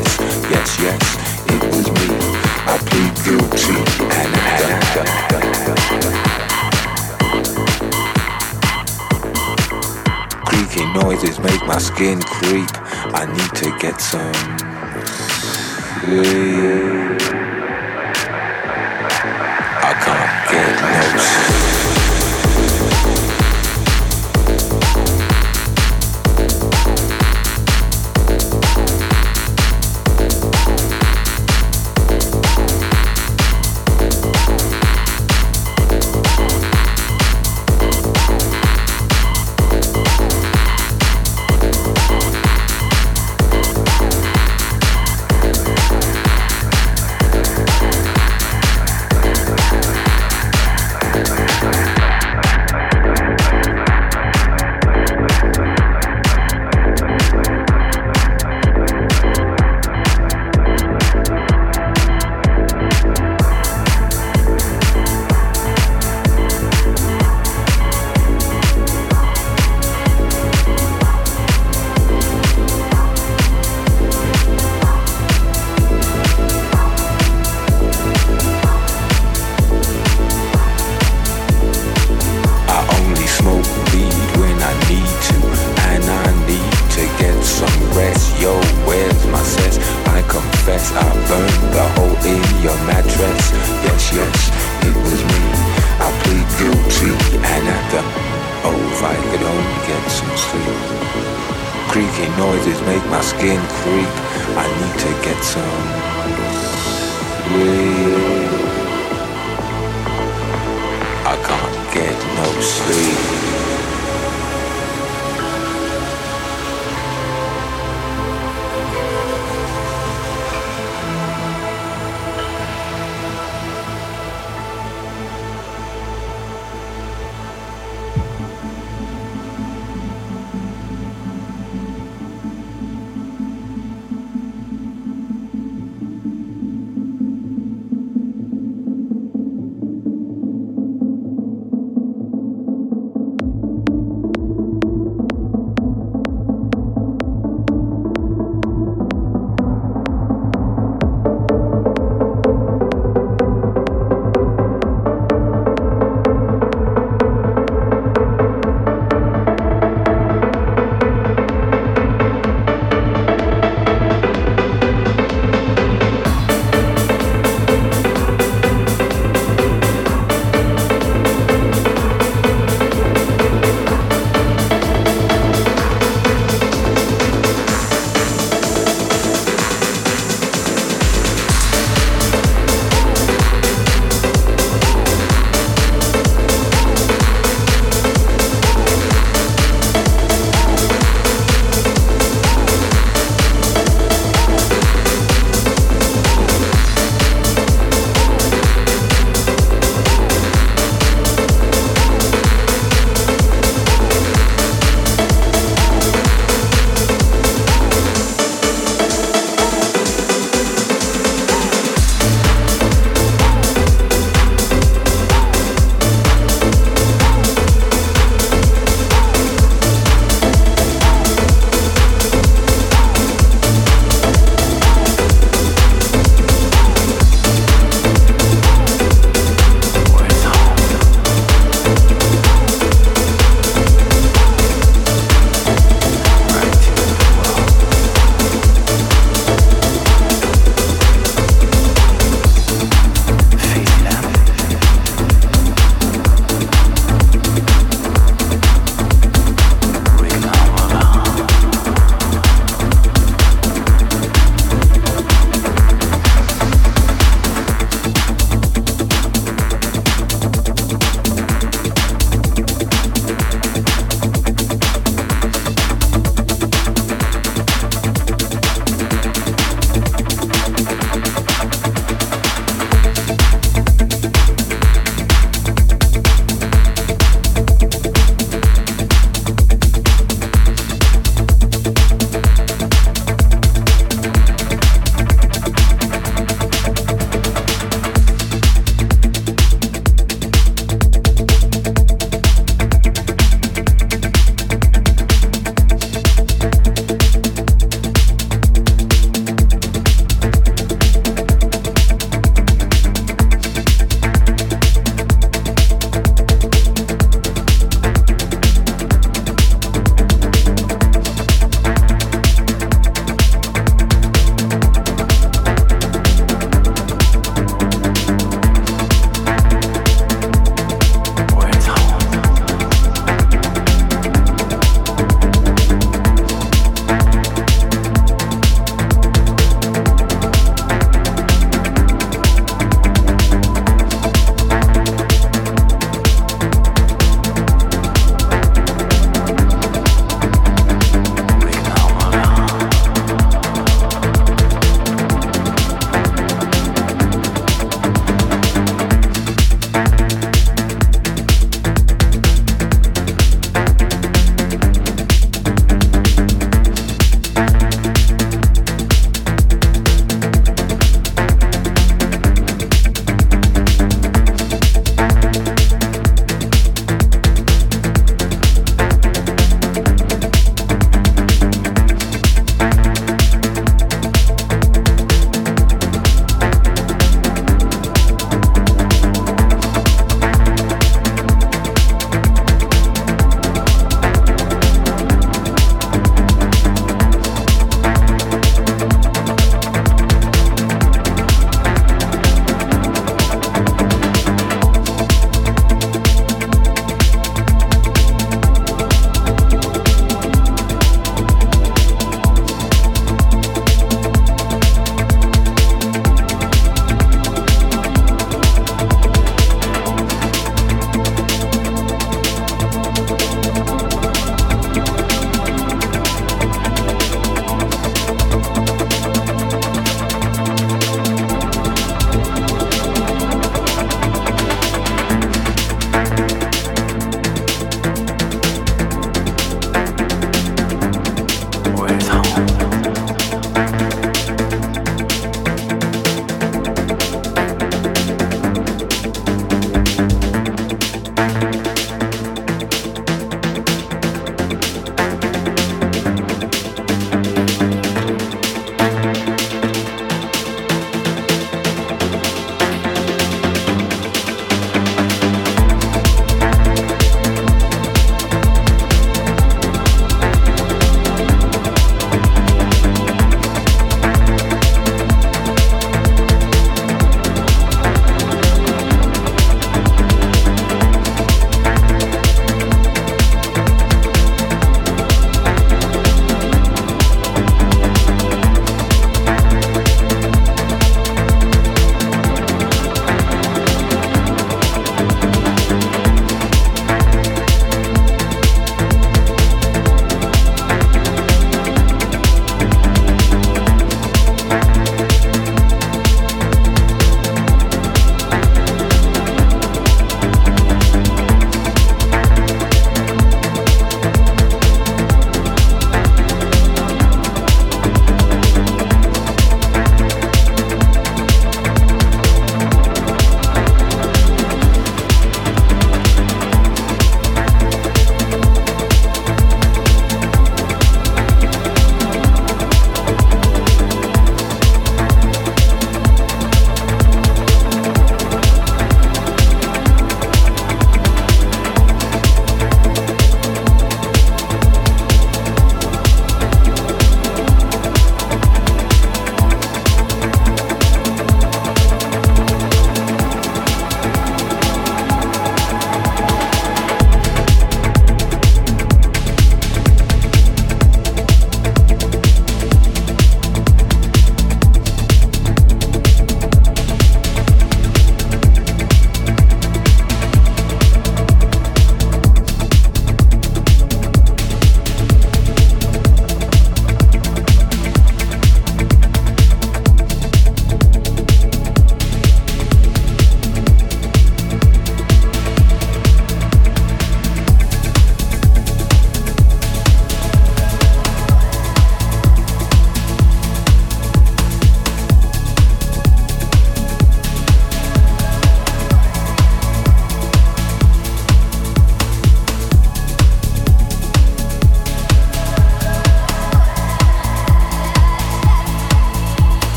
yes, yes, yes, it was me. I plead guilty and I Creaky noises make my skin creep. I need to get some sleep. I can't get no sleep.